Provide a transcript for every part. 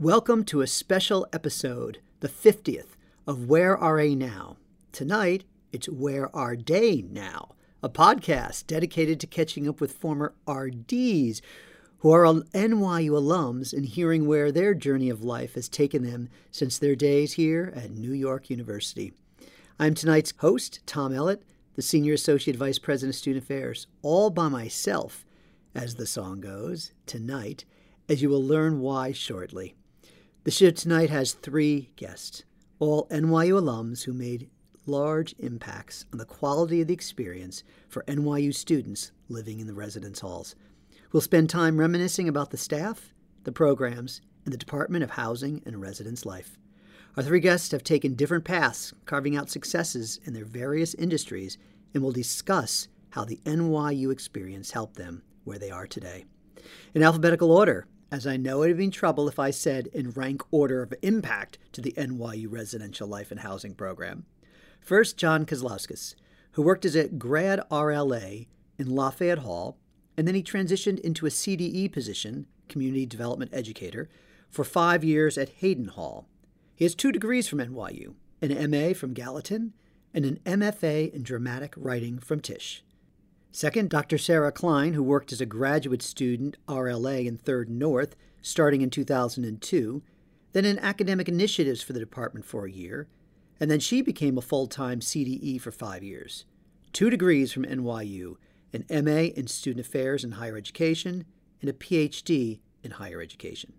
Welcome to a special episode, the 50th of Where Are They Now? Tonight, it's Where Are They Now? A podcast dedicated to catching up with former RDs who are NYU alums and hearing where their journey of life has taken them since their days here at New York University. I'm tonight's host, Tom Ellett, the Senior Associate Vice President of Student Affairs, all by myself, as the song goes, tonight, as you will learn why shortly. The show tonight has three guests, all NYU alums who made large impacts on the quality of the experience for NYU students living in the residence halls. We'll spend time reminiscing about the staff, the programs, and the Department of Housing and Residence Life. Our three guests have taken different paths, carving out successes in their various industries, and will discuss how the NYU experience helped them where they are today. In alphabetical order, as I know it would be trouble if I said in rank order of impact to the NYU Residential Life and Housing Program. First, John Kozlowskis, who worked as a grad RLA in Lafayette Hall, and then he transitioned into a CDE position, Community Development Educator, for five years at Hayden Hall. He has two degrees from NYU an MA from Gallatin and an MFA in dramatic writing from Tisch. Second, Dr. Sarah Klein, who worked as a graduate student RLA in Third North starting in 2002, then in academic initiatives for the department for a year, and then she became a full time CDE for five years. Two degrees from NYU an MA in Student Affairs and Higher Education, and a PhD in Higher Education.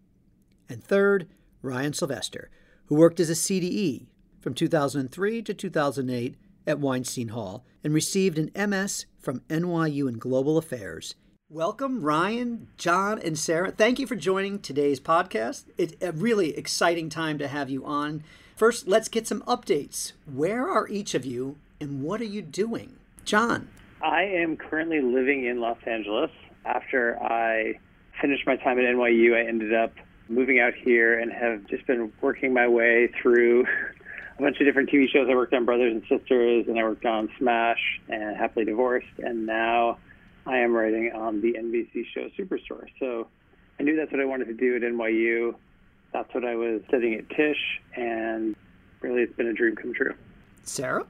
And third, Ryan Sylvester, who worked as a CDE from 2003 to 2008 at Weinstein Hall and received an MS from NYU in Global Affairs. Welcome, Ryan, John, and Sarah. Thank you for joining today's podcast. It's a really exciting time to have you on. First, let's get some updates. Where are each of you and what are you doing? John. I am currently living in Los Angeles. After I finished my time at NYU, I ended up moving out here and have just been working my way through a bunch of different TV shows. I worked on Brothers and Sisters, and I worked on Smash and Happily Divorced, and now I am writing on the NBC show Superstore. So I knew that's what I wanted to do at NYU. That's what I was studying at Tisch, and really it's been a dream come true. Sarah?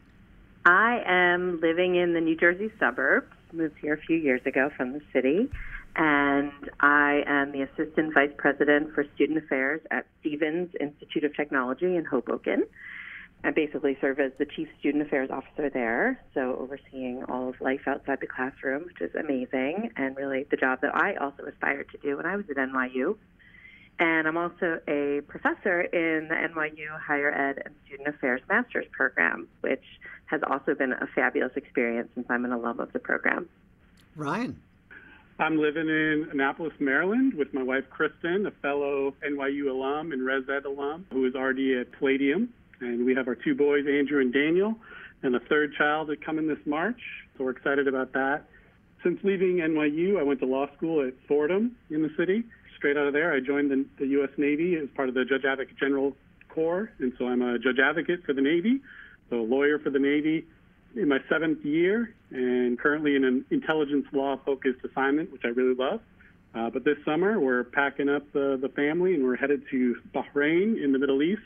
I am living in the New Jersey suburbs, moved here a few years ago from the city and I am the Assistant Vice President for Student Affairs at Stevens Institute of Technology in Hoboken. I basically serve as the Chief Student Affairs Officer there, so overseeing all of life outside the classroom, which is amazing, and really the job that I also aspired to do when I was at NYU. And I'm also a professor in the NYU Higher Ed and Student Affairs Master's Program, which has also been a fabulous experience since I'm an alum of the program. Ryan. I'm living in Annapolis, Maryland with my wife, Kristen, a fellow NYU alum and Res Ed alum who is already at Palladium. And we have our two boys, Andrew and Daniel, and a third child that in this March. So we're excited about that. Since leaving NYU, I went to law school at Fordham in the city. Straight out of there, I joined the, the U.S. Navy as part of the Judge Advocate General Corps. And so I'm a judge advocate for the Navy, so a lawyer for the Navy, in my seventh year and currently in an intelligence law focused assignment, which I really love. Uh, but this summer, we're packing up the, the family and we're headed to Bahrain in the Middle East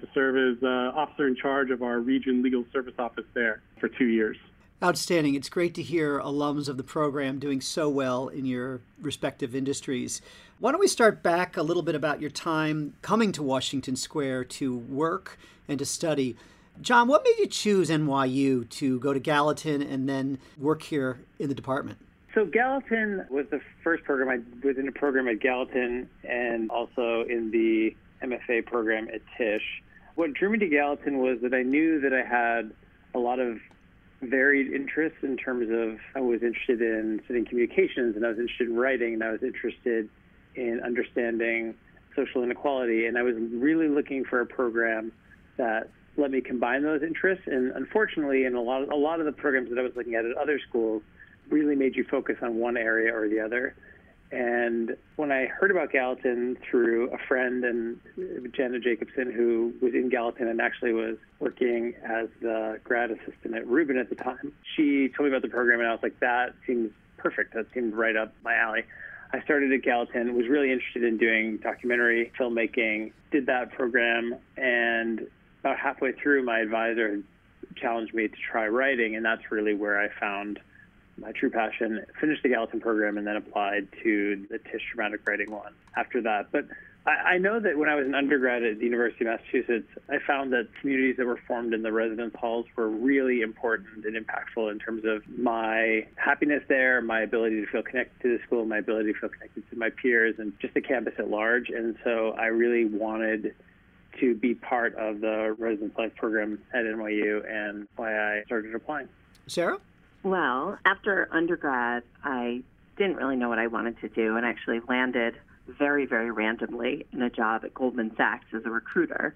to serve as uh, officer in charge of our region legal service office there for two years. Outstanding. It's great to hear alums of the program doing so well in your respective industries. Why don't we start back a little bit about your time coming to Washington Square to work and to study? John, what made you choose NYU to go to Gallatin and then work here in the department? So Gallatin was the first program. I was in a program at Gallatin and also in the MFA program at Tisch. What drew me to Gallatin was that I knew that I had a lot of varied interests in terms of I was interested in studying communications and I was interested in writing and I was interested in understanding social inequality and I was really looking for a program that let me combine those interests. And unfortunately, in a lot of, a lot of the programs that I was looking at at other schools, really made you focus on one area or the other. And when I heard about Gallatin through a friend and Jenna Jacobson, who was in Gallatin and actually was working as the grad assistant at Rubin at the time, she told me about the program, and I was like, that seems perfect. That seemed right up my alley. I started at Gallatin, was really interested in doing documentary filmmaking, did that program, and about halfway through, my advisor challenged me to try writing, and that's really where I found my true passion. Finished the Gallatin program and then applied to the Tisch Dramatic Writing one after that. But I, I know that when I was an undergrad at the University of Massachusetts, I found that communities that were formed in the residence halls were really important and impactful in terms of my happiness there, my ability to feel connected to the school, my ability to feel connected to my peers, and just the campus at large. And so I really wanted to be part of the residence life program at NYU and why I started applying. Sarah? Well, after undergrad, I didn't really know what I wanted to do and actually landed very, very randomly in a job at Goldman Sachs as a recruiter.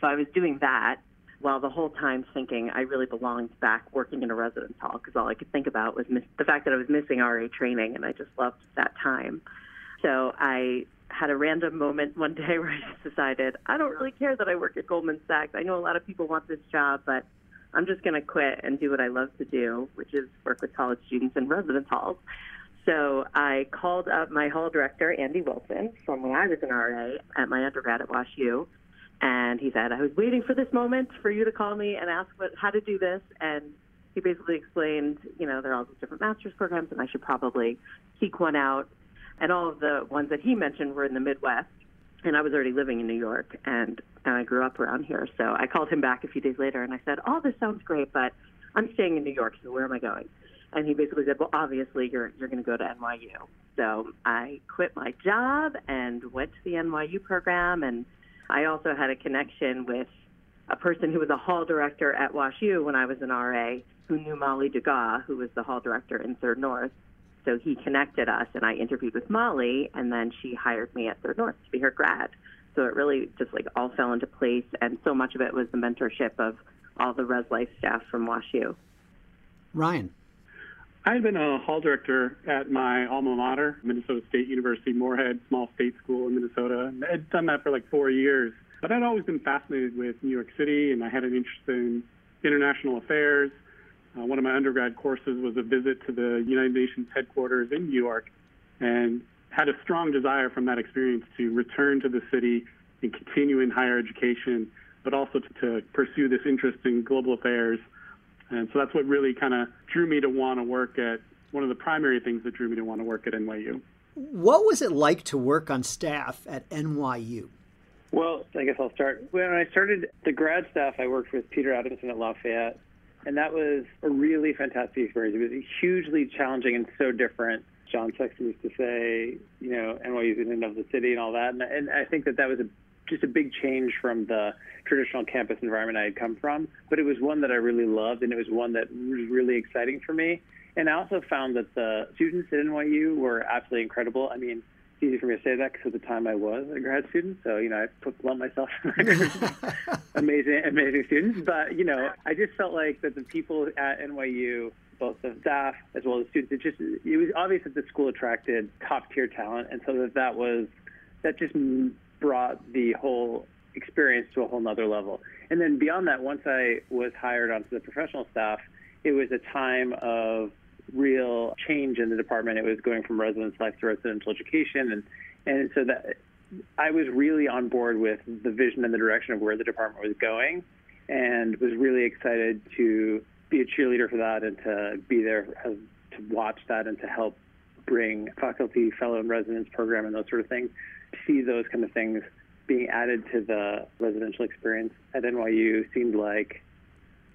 So I was doing that while the whole time thinking I really belonged back working in a residence hall because all I could think about was miss- the fact that I was missing RA training and I just loved that time. So I had a random moment one day where I just decided I don't really care that I work at Goldman Sachs. I know a lot of people want this job, but I'm just going to quit and do what I love to do, which is work with college students in residence halls. So I called up my hall director, Andy Wilson, from when I was an RA at my undergrad at WashU, and he said, I was waiting for this moment for you to call me and ask what, how to do this. And he basically explained, you know, there are all these different master's programs, and I should probably seek one out. And all of the ones that he mentioned were in the Midwest. And I was already living in New York, and, and I grew up around here. So I called him back a few days later, and I said, oh, this sounds great, but I'm staying in New York, so where am I going? And he basically said, well, obviously you're, you're going to go to NYU. So I quit my job and went to the NYU program. And I also had a connection with a person who was a hall director at WashU when I was an RA who knew Molly Dugas, who was the hall director in Third North. So he connected us, and I interviewed with Molly, and then she hired me at Third North to be her grad. So it really just like all fell into place, and so much of it was the mentorship of all the Res Life staff from WashU. Ryan. I had been a hall director at my alma mater, Minnesota State University, Moorhead, small state school in Minnesota. I'd done that for like four years. But I'd always been fascinated with New York City, and I had an interest in international affairs. Uh, one of my undergrad courses was a visit to the United Nations headquarters in New York, and had a strong desire from that experience to return to the city and continue in higher education, but also to, to pursue this interest in global affairs and so that's what really kind of drew me to want to work at one of the primary things that drew me to want to work at NYU. What was it like to work on staff at NYU? Well, I guess I'll start. When I started the grad staff, I worked with Peter Adamson at Lafayette, and that was a really fantastic experience. It was hugely challenging and so different. John Sexton used to say, you know, NYU is in and of the city and all that, and, and I think that that was a just a big change from the traditional campus environment I had come from. But it was one that I really loved, and it was one that was really exciting for me. And I also found that the students at NYU were absolutely incredible. I mean, it's easy for me to say that because at the time I was a grad student, so you know I put lump myself amazing, amazing students. But you know, I just felt like that the people at NYU both the staff as well as the students. It just it was obvious that the school attracted top tier talent, and so that that was that just brought the whole experience to a whole nother level. And then beyond that, once I was hired onto the professional staff, it was a time of real change in the department. It was going from residence life to residential education, and and so that I was really on board with the vision and the direction of where the department was going, and was really excited to be a cheerleader for that and to be there as, to watch that and to help bring faculty, fellow and residence program and those sort of things see those kind of things being added to the residential experience at NYU seemed like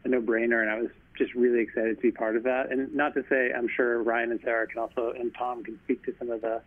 a no-brainer, and I was just really excited to be part of that. And not to say, I'm sure Ryan and Sarah can also, and Tom can speak to some of the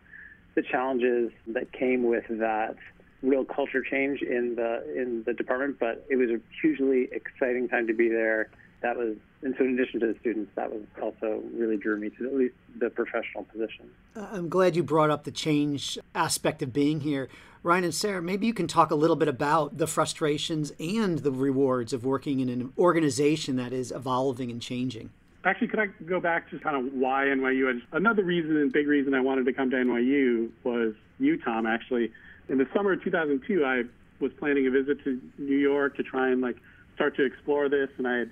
the challenges that came with that real culture change in the in the department. But it was a hugely exciting time to be there. That was and so in addition to the students, that was also really drew me to at least the professional position. Uh, I'm glad you brought up the change aspect of being here. Ryan and Sarah, maybe you can talk a little bit about the frustrations and the rewards of working in an organization that is evolving and changing. Actually, could I go back to kind of why NYU? And another reason and big reason I wanted to come to NYU was you, Tom. Actually, in the summer of 2002, I was planning a visit to New York to try and like start to explore this, and I had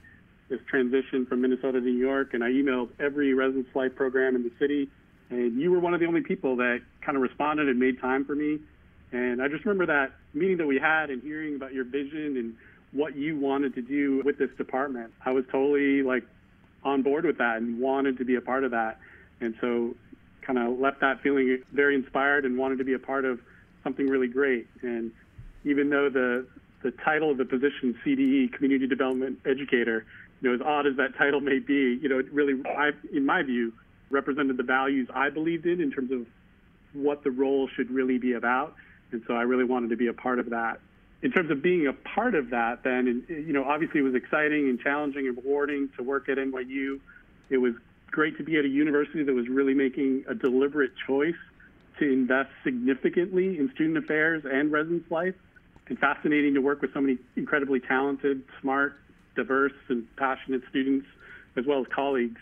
this transition from Minnesota to New York, and I emailed every residence life program in the city And you were one of the only people that kind of responded and made time for me. And I just remember that meeting that we had and hearing about your vision and what you wanted to do with this department. I was totally like on board with that and wanted to be a part of that. And so kind of left that feeling very inspired and wanted to be a part of something really great. And even though the the title of the position, CDE, Community Development Educator, you know, as odd as that title may be, you know, it really, I, in my view, represented the values I believed in in terms of what the role should really be about. And so I really wanted to be a part of that. In terms of being a part of that, then, you know, obviously it was exciting and challenging and rewarding to work at NYU. It was great to be at a university that was really making a deliberate choice to invest significantly in student affairs and residence life. And fascinating to work with so many incredibly talented, smart, diverse, and passionate students, as well as colleagues.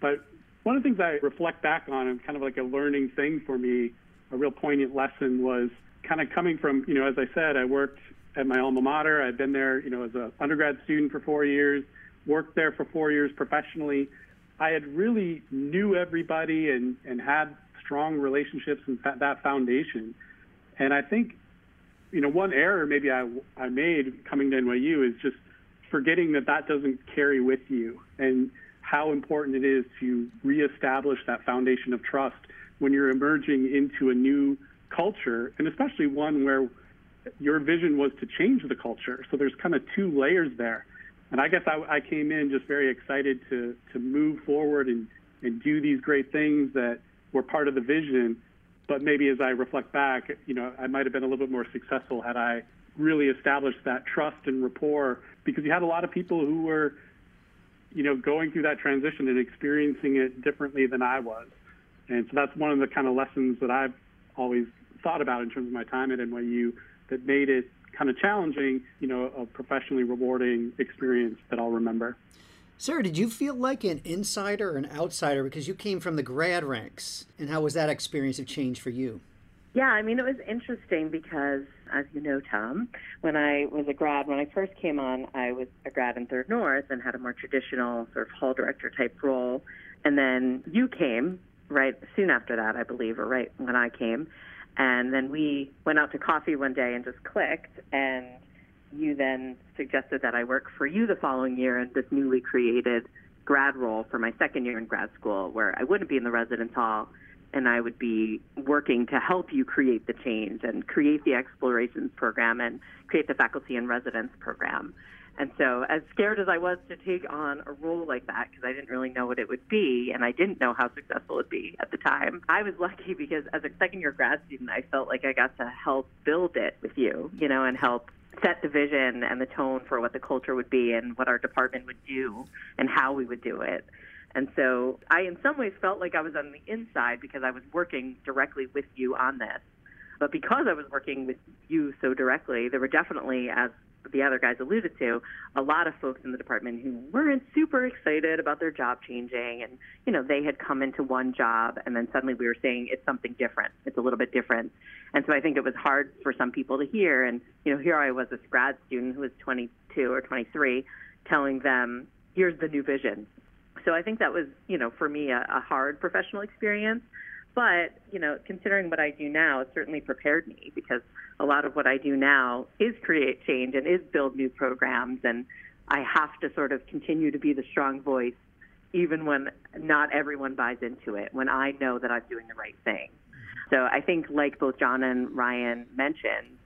But one of the things I reflect back on and kind of like a learning thing for me, a real poignant lesson was kind of coming from, you know, as I said, I worked at my alma mater. I'd been there, you know, as an undergrad student for four years, worked there for four years professionally. I had really knew everybody and, and had strong relationships and that foundation. And I think, you know, one error maybe I, I made coming to NYU is just forgetting that that doesn't carry with you and how important it is to reestablish that foundation of trust when you're emerging into a new culture, and especially one where your vision was to change the culture. So there's kind of two layers there. And I guess I, I came in just very excited to, to move forward and, and do these great things that were part of the vision. But maybe as I reflect back, you know, I might have been a little bit more successful had I really established that trust and rapport because you had a lot of people who were, you know, going through that transition and experiencing it differently than I was. And so that's one of the kind of lessons that I've always thought about in terms of my time at NYU that made it kind of challenging, you know, a professionally rewarding experience that I'll remember. Sarah, did you feel like an insider or an outsider because you came from the grad ranks? And how was that experience of change for you? Yeah, I mean, it was interesting because, as you know, Tom, when I was a grad, when I first came on, I was a grad in Third North and had a more traditional sort of hall director type role. And then you came right soon after that, I believe, or right when I came. And then we went out to coffee one day and just clicked. And you then suggested that I work for you the following year in this newly created grad role for my second year in grad school, where I wouldn't be in the residence hall and I would be working to help you create the change and create the explorations program and create the faculty and residence program. And so, as scared as I was to take on a role like that, because I didn't really know what it would be, and I didn't know how successful it'd be at the time, I was lucky because as a second year grad student, I felt like I got to help build it with you, you know, and help set the vision and the tone for what the culture would be and what our department would do and how we would do it. And so I, in some ways, felt like I was on the inside because I was working directly with you on this. But because I was working with you so directly, there were definitely, as the other guys alluded to, a lot of folks in the department who weren't super excited about their job changing. And, you know, they had come into one job and then suddenly we were saying it's something different. It's a little bit different. And so I think it was hard for some people to hear. And, you know, here I was, this grad student who was 22 or 23, telling them, here's the new vision. So I think that was, you know, for me, a, a hard professional experience. But, you know, considering what I do now, it certainly prepared me because a lot of what I do now is create change and is build new programs. And I have to sort of continue to be the strong voice, even when not everyone buys into it, when I know that I'm doing the right thing. So I think, like both John and Ryan mentioned,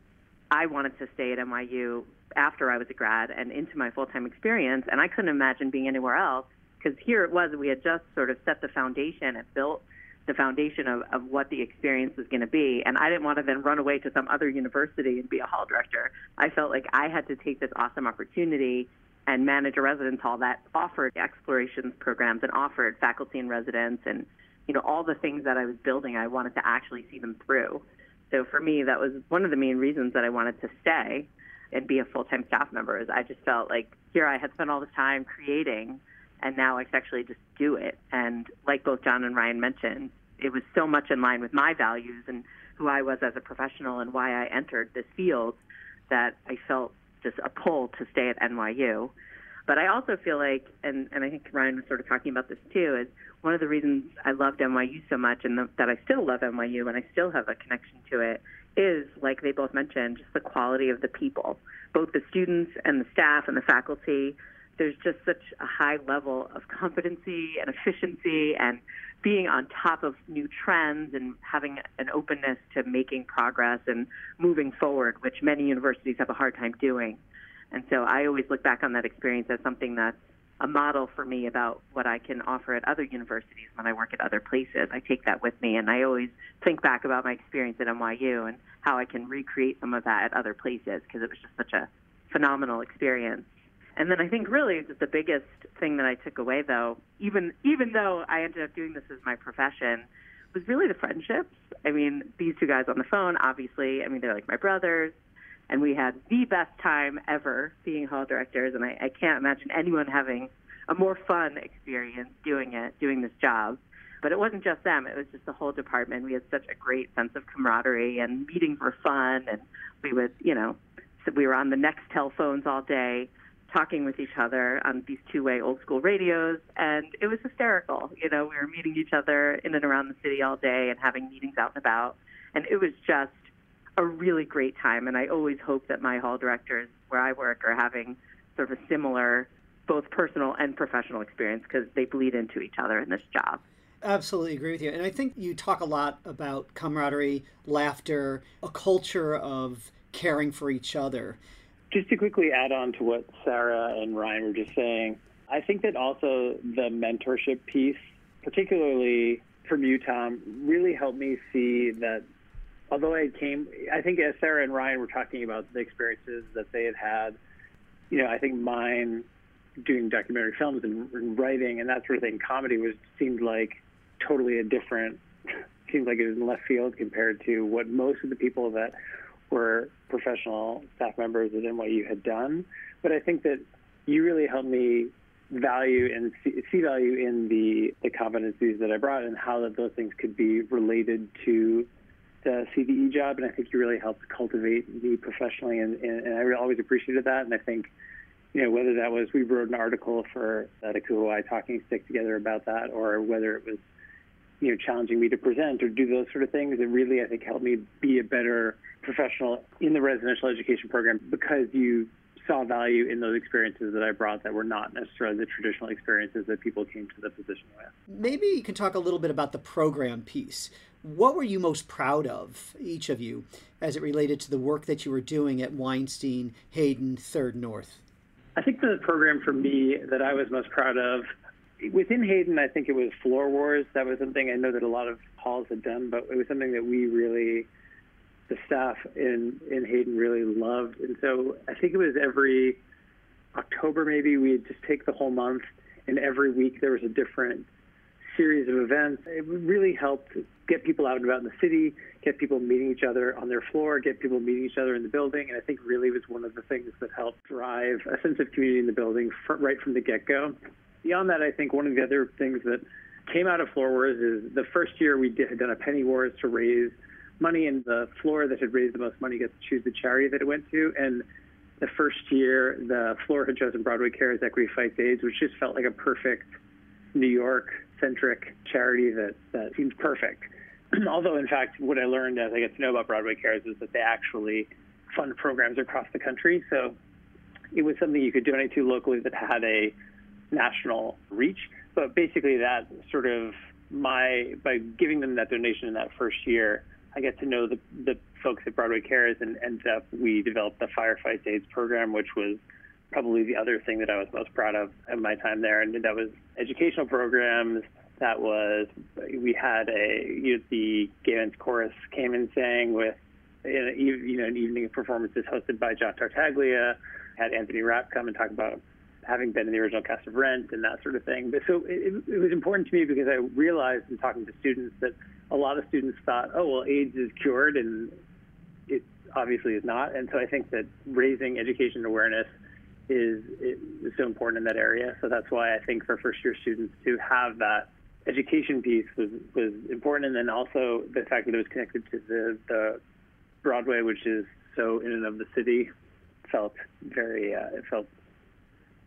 I wanted to stay at NYU after I was a grad and into my full time experience. And I couldn't imagine being anywhere else because here it was, we had just sort of set the foundation and built the foundation of, of what the experience was going to be. And I didn't want to then run away to some other university and be a hall director. I felt like I had to take this awesome opportunity and manage a residence hall that offered explorations programs and offered faculty and residents and you know all the things that I was building. I wanted to actually see them through. So for me, that was one of the main reasons that I wanted to stay and be a full-time staff member. Is I just felt like here I had spent all this time creating and now I could actually just do it. And like both John and Ryan mentioned, it was so much in line with my values and who I was as a professional and why I entered this field that I felt just a pull to stay at NYU. But I also feel like, and, and I think Ryan was sort of talking about this too, is one of the reasons I loved NYU so much and the, that I still love NYU and I still have a connection to it is, like they both mentioned, just the quality of the people, both the students and the staff and the faculty. There's just such a high level of competency and efficiency and being on top of new trends and having an openness to making progress and moving forward, which many universities have a hard time doing. And so I always look back on that experience as something that's a model for me about what I can offer at other universities when I work at other places. I take that with me, and I always think back about my experience at NYU and how I can recreate some of that at other places because it was just such a phenomenal experience. And then I think really the biggest thing that I took away, though, even even though I ended up doing this as my profession, was really the friendships. I mean, these two guys on the phone, obviously, I mean, they're like my brothers and we had the best time ever being hall directors. And I, I can't imagine anyone having a more fun experience doing it, doing this job. But it wasn't just them; it was just the whole department. We had such a great sense of camaraderie, and meetings were fun. And we would, you know, we were on the Nextel phones all day, talking with each other on these two-way old-school radios, and it was hysterical. You know, we were meeting each other in and around the city all day and having meetings out and about, and it was just a really great time. And I always hope that my hall directors where I work are having sort of a similar, both personal and professional experience because they bleed into each other in this job. Absolutely agree with you. And I think you talk a lot about camaraderie, laughter, a culture of caring for each other. Just to quickly add on to what Sarah and Ryan were just saying, I think that also the mentorship piece, particularly from you, Tom, really helped me see that although I came, I think as Sarah and Ryan were talking about the experiences that they had had, you know, I think mine doing documentary films and, writing and that sort of thing, comedy was seemed like totally a different, seemed like it was in left field compared to what most of the people that were professional staff members at NYU had done. But I think that you really helped me value and see, see, value in the, the competencies that I brought and how that those things could be related to the CDE job, and I think you really helped cultivate me professionally, and, and, and I always appreciated that. And I think, you know, whether that was we wrote an article for the ACUHO-I Talking Stick together about that, or whether it was, you know, challenging me to present or do those sort of things, it really I think helped me be a better professional in the residential education program because you saw value in those experiences that I brought that were not necessarily the traditional experiences that people came to the position with. Maybe you can talk a little bit about the program piece. What were you most proud of, each of you, as it related to the work that you were doing at Weinstein, Hayden, Third North? I think the program for me that I was most proud of within Hayden, I think it was Floor Wars. That was something I know that a lot of halls had done, but it was something that we really, the staff in in Hayden really loved. And so I think it was every October maybe we'd just take the whole month, and every week there was a different series of events. It really helped get people out and about in the city, get people meeting each other on their floor, get people meeting each other in the building. And I think really was one of the things that helped drive a sense of community in the building right from the get go. Beyond that, I think one of the other things that came out of Floor Wars is the first year we did, had done a penny wars to raise money, and the floor that had raised the most money gets to choose the charity that it went to. And the first year, the floor had chosen Broadway Cares Equity Fights AIDS, which just felt like a perfect New York centric charity that, that seems perfect. Although, in fact, what I learned as I get to know about Broadway Cares is that they actually fund programs across the country. So it was something you could donate to locally that had a national reach. But basically, that sort of my by giving them that donation in that first year, I get to know the the folks at Broadway Cares, and ended up we developed the Firefight AIDS program, which was probably the other thing that I was most proud of in my time there, and that was educational programs that was we had a you know, the gay chorus came and sang with you know an evening of performances hosted by John Tartaglia. Had Anthony Rapp come and talk about having been in the original cast of Rent and that sort of thing. But so it, it was important to me because I realized in talking to students that a lot of students thought, oh well, AIDS is cured, and it obviously is not. And so I think that raising education awareness is, is so important in that area. So that's why I think for first year students to have that education piece was, was important, and then also the fact that it was connected to the, the Broadway, which is so in and of the city, felt very uh, it felt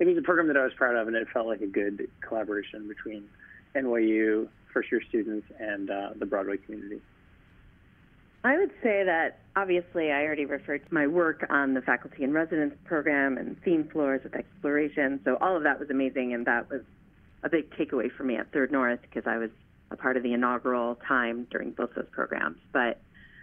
it was a program that I was proud of, and it felt like a good collaboration between NYU first year students and uh, the Broadway community. I would say that obviously I already referred to my work on the faculty and residence program and theme floors with exploration. So all of that was amazing, and that was a big takeaway for me at Third North because I was a part of the inaugural time during both those programs. But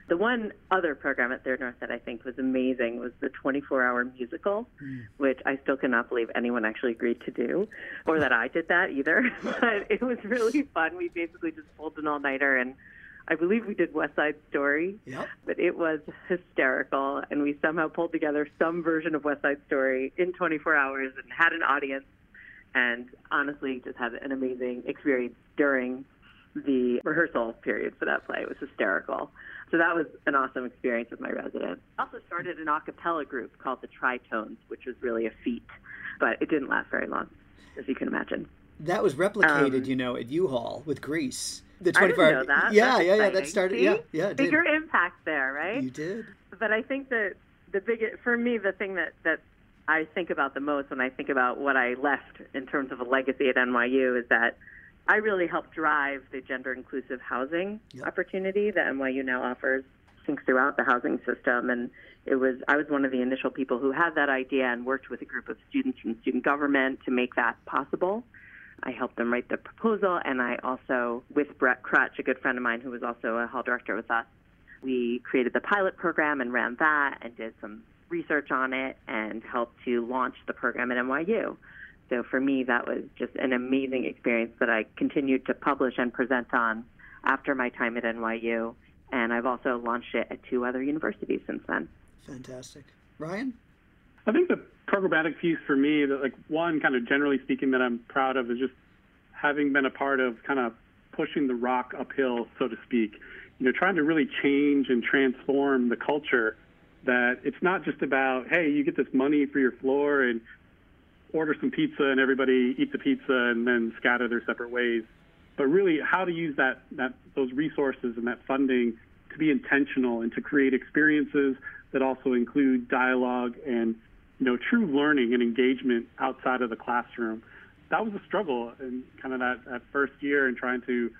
the one other program at Third North that I think was amazing was the 24 hour musical, mm. which I still cannot believe anyone actually agreed to do, or that I did that either. but it was really fun. We basically just pulled an all nighter and I believe we did West Side Story, yep. but it was hysterical, and we somehow pulled together some version of West Side Story in 24 hours and had an audience, and honestly just had an amazing experience during the rehearsal period for that play. It was hysterical. So that was an awesome experience with my residents. I Also started an a cappella group called the Tritones, which was really a feat, but it didn't last very long, as you can imagine. That was replicated, um, you know, at U-Haul with Grease. the 24 I that. Yeah, That's yeah, yeah. That started. See? Yeah, yeah. Bigger impact there, right? You did. But I think that the big for me, the thing that that I think about the most when I think about what I left in terms of a legacy at NYU is that I really helped drive the gender inclusive housing yep. opportunity that NYU now offers things throughout the housing system and it was I was one of the initial people who had that idea and worked with a group of students from student government to make that possible. I helped them write the proposal, and I also, with Brett Crutch, a good friend of mine who was also a hall director with us, we created the pilot program and ran that and did some research on it and helped to launch the program at NYU. So for me, that was just an amazing experience that I continued to publish and present on after my time at NYU. And I've also launched it at two other universities since then. Fantastic. Ryan? I think the programmatic piece for me, that like one kind of generally speaking that I'm proud of is just having been a part of kind of pushing the rock uphill, so to speak. You know, trying to really change and transform the culture. That it's not just about hey, you get this money for your floor and order some pizza and everybody eat the pizza and then scatter their separate ways, but really how to use that that those resources and that funding to be intentional and to create experiences that also include dialogue and you know, true learning and engagement outside of the classroom. That was a struggle in kind of that, that first year and trying to,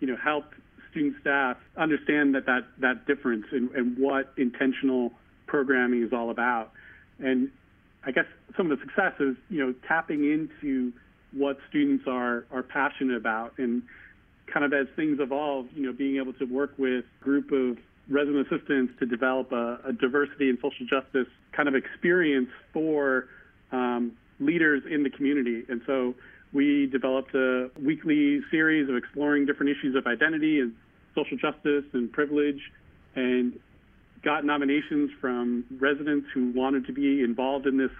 you know, help student staff understand that that, that difference and, and what intentional programming is all about. And I guess some of the success is, you know, tapping into what students are, are passionate about and kind of as things evolve, you know, being able to work with a group of resident assistants to develop a, a diversity and social justice kind of experience for um, leaders in the community. And so we developed a weekly series of exploring different issues of identity and social justice and privilege and got nominations from residents who wanted to be involved in this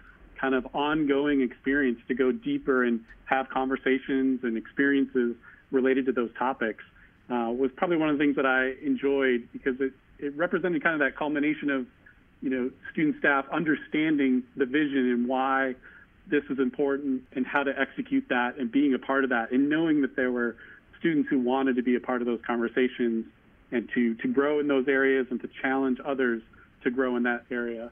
kind of ongoing experience to go deeper and have conversations and experiences related to those topics uh, was probably one of the things that I enjoyed because it, it represented kind of that culmination of, you know, student staff understanding the vision and why this is important and how to execute that and being a part of that and knowing that there were students who wanted to be a part of those conversations and to, to grow in those areas and to challenge others to grow in that area.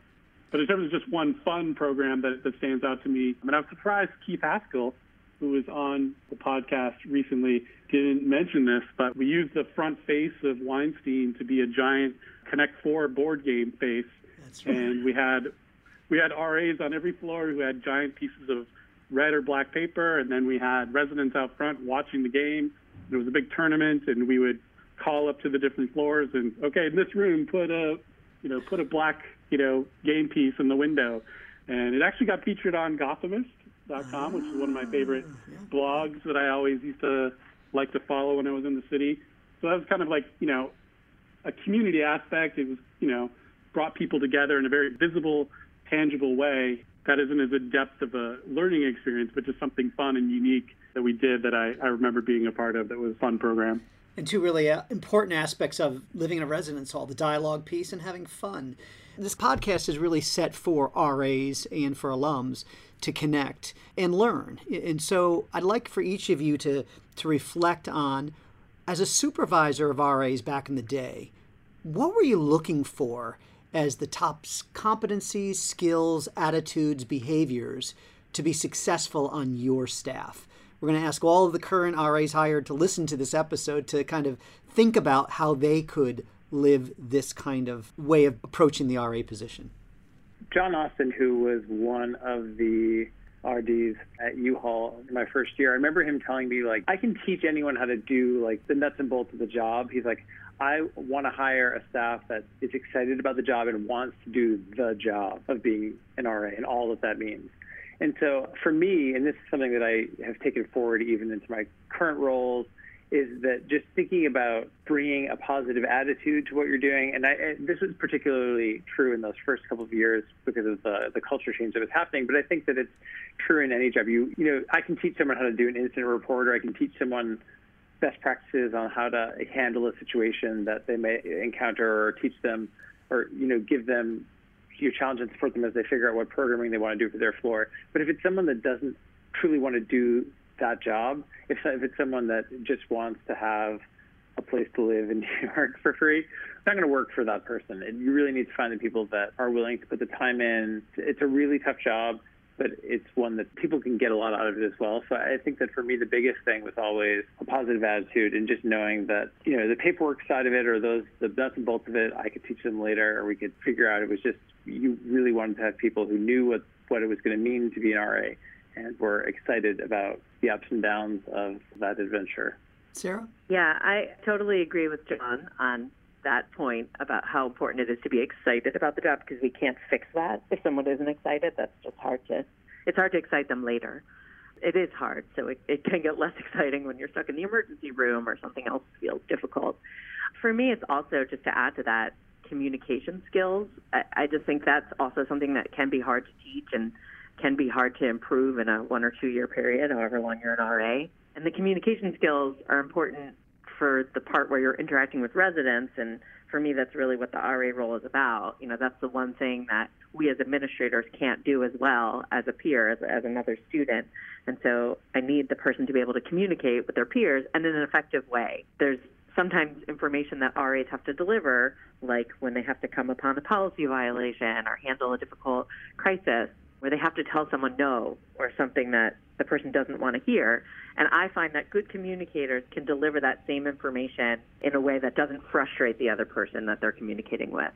But in terms of just one fun program that, that stands out to me, I mean, I was surprised Keith Haskell who was on the podcast recently, didn't mention this, but we used the front face of Weinstein to be a giant Connect Four board game face, right. and we had we had RAs on every floor who had giant pieces of red or black paper, and then we had residents out front watching the game. There was a big tournament, and we would call up to the different floors and okay, in this room, put a you know put a black you know game piece in the window, and it actually got featured on Gothamist.com, which is one of my favorite ah, blogs that I always used to like to follow when I was in the city. So that was kind of like, you know, a community aspect. It was, you know, brought people together in a very visible, tangible way. That isn't as a depth of a learning experience, but just something fun and unique that we did that I, I remember being a part of that was a fun program. And two really uh, important aspects of living in a residence hall the dialogue piece and having fun. This podcast is really set for RAs and for alums to connect and learn. And so I'd like for each of you to, to reflect on, as a supervisor of RAs back in the day, what were you looking for as the top competencies, skills, attitudes, behaviors to be successful on your staff? We're going to ask all of the current RAs hired to listen to this episode to kind of think about how they could live this kind of way of approaching the RA position. John Austin, who was one of the RDs at U-Haul my first year, I remember him telling me, like, I can teach anyone how to do, like, the nuts and bolts of the job. He's like, I want to hire a staff that is excited about the job and wants to do the job of being an RA and all that that means. And so for me, and this is something that I have taken forward even into my current roles, is that just thinking about bringing a positive attitude to what you're doing, and, I, this was particularly true in those first couple of years because of the, the culture change that was happening. But I think that it's true in any job. You you know, I can teach someone how to do an incident report, or I can teach someone best practices on how to handle a situation that they may encounter, or teach them, or you know, give them your challenge and support them as they figure out what programming they want to do for their floor. But if it's someone that doesn't truly want to do that job, if, if it's someone that just wants to have a place to live in New York for free, it's not going to work for that person. You really need to find the people that are willing to put the time in. It's a really tough job but it's one that people can get a lot out of it as well. So I think that for me, the biggest thing was always a positive attitude and just knowing that, you know, the paperwork side of it or those, the nuts and bolts of it, I could teach them later or we could figure out. It was just, you really wanted to have people who knew what, what it was going to mean to be an RA and were excited about the ups and downs of that adventure. Sarah? Yeah, I totally agree with John on that point about how important it is to be excited about the job because we can't fix that if someone isn't excited. That's just hard to. It's hard to excite them later. It is hard, so it, it can get less exciting when you're stuck in the emergency room or something else feels difficult. For me, it's also just to add to that communication skills. I, I just think that's also something that can be hard to teach and can be hard to improve in a one or two year period, however long you're an RA. And the communication skills are important for the part where you're interacting with residents. And for me, that's really what the RA role is about. You know, that's the one thing that we as administrators can't do as well as a peer, as, as another student. And so I need the person to be able to communicate with their peers and in an effective way. There's sometimes information that RAs have to deliver, like when they have to come upon a policy violation or handle a difficult crisis, where they have to tell someone no or something that the person doesn't want to hear. And I find that good communicators can deliver that same information in a way that doesn't frustrate the other person that they're communicating with.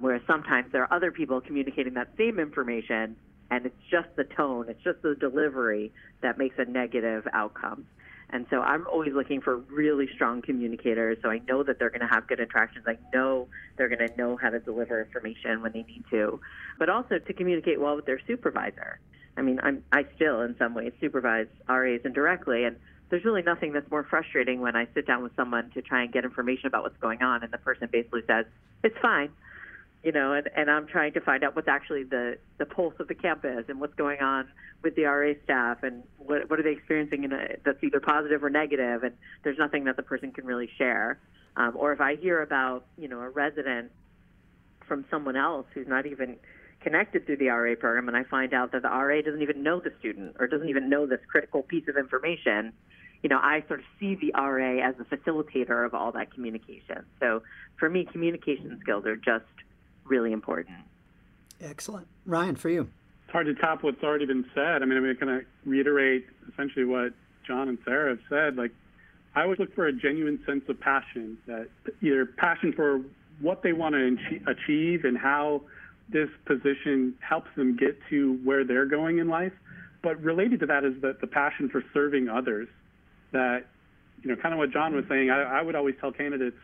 Whereas sometimes there are other people communicating that same information and it's just the tone, it's just the delivery that makes a negative outcome. And so I'm always looking for really strong communicators so I know that they're going to have good interactions. I know they're going to know how to deliver information when they need to, but also to communicate well with their supervisor. I mean, I'm, I still, in some ways, supervise RAs indirectly, and there's really nothing that's more frustrating when I sit down with someone to try and get information about what's going on, and the person basically says, "It's fine," you know, and, and I'm trying to find out what's actually the the pulse of the campus and what's going on with the RA staff and what what are they experiencing in a, that's either positive or negative, and there's nothing that the person can really share. Um, or if I hear about, you know, a resident from someone else who's not even connected through the RA program and I find out that the RA doesn't even know the student or doesn't even know this critical piece of information, you know, I sort of see the RA as a facilitator of all that communication. So for me, communication skills are just really important. Excellent. Ryan, for you. It's hard to top what's already been said. I mean, I'm going to reiterate essentially what John and Sarah have said. Like, I always look for a genuine sense of passion, that either passion for what they want to achieve and how this position helps them get to where they're going in life. But related to that is that the passion for serving others. That, you know, kind of what John was saying. I, I would always tell candidates,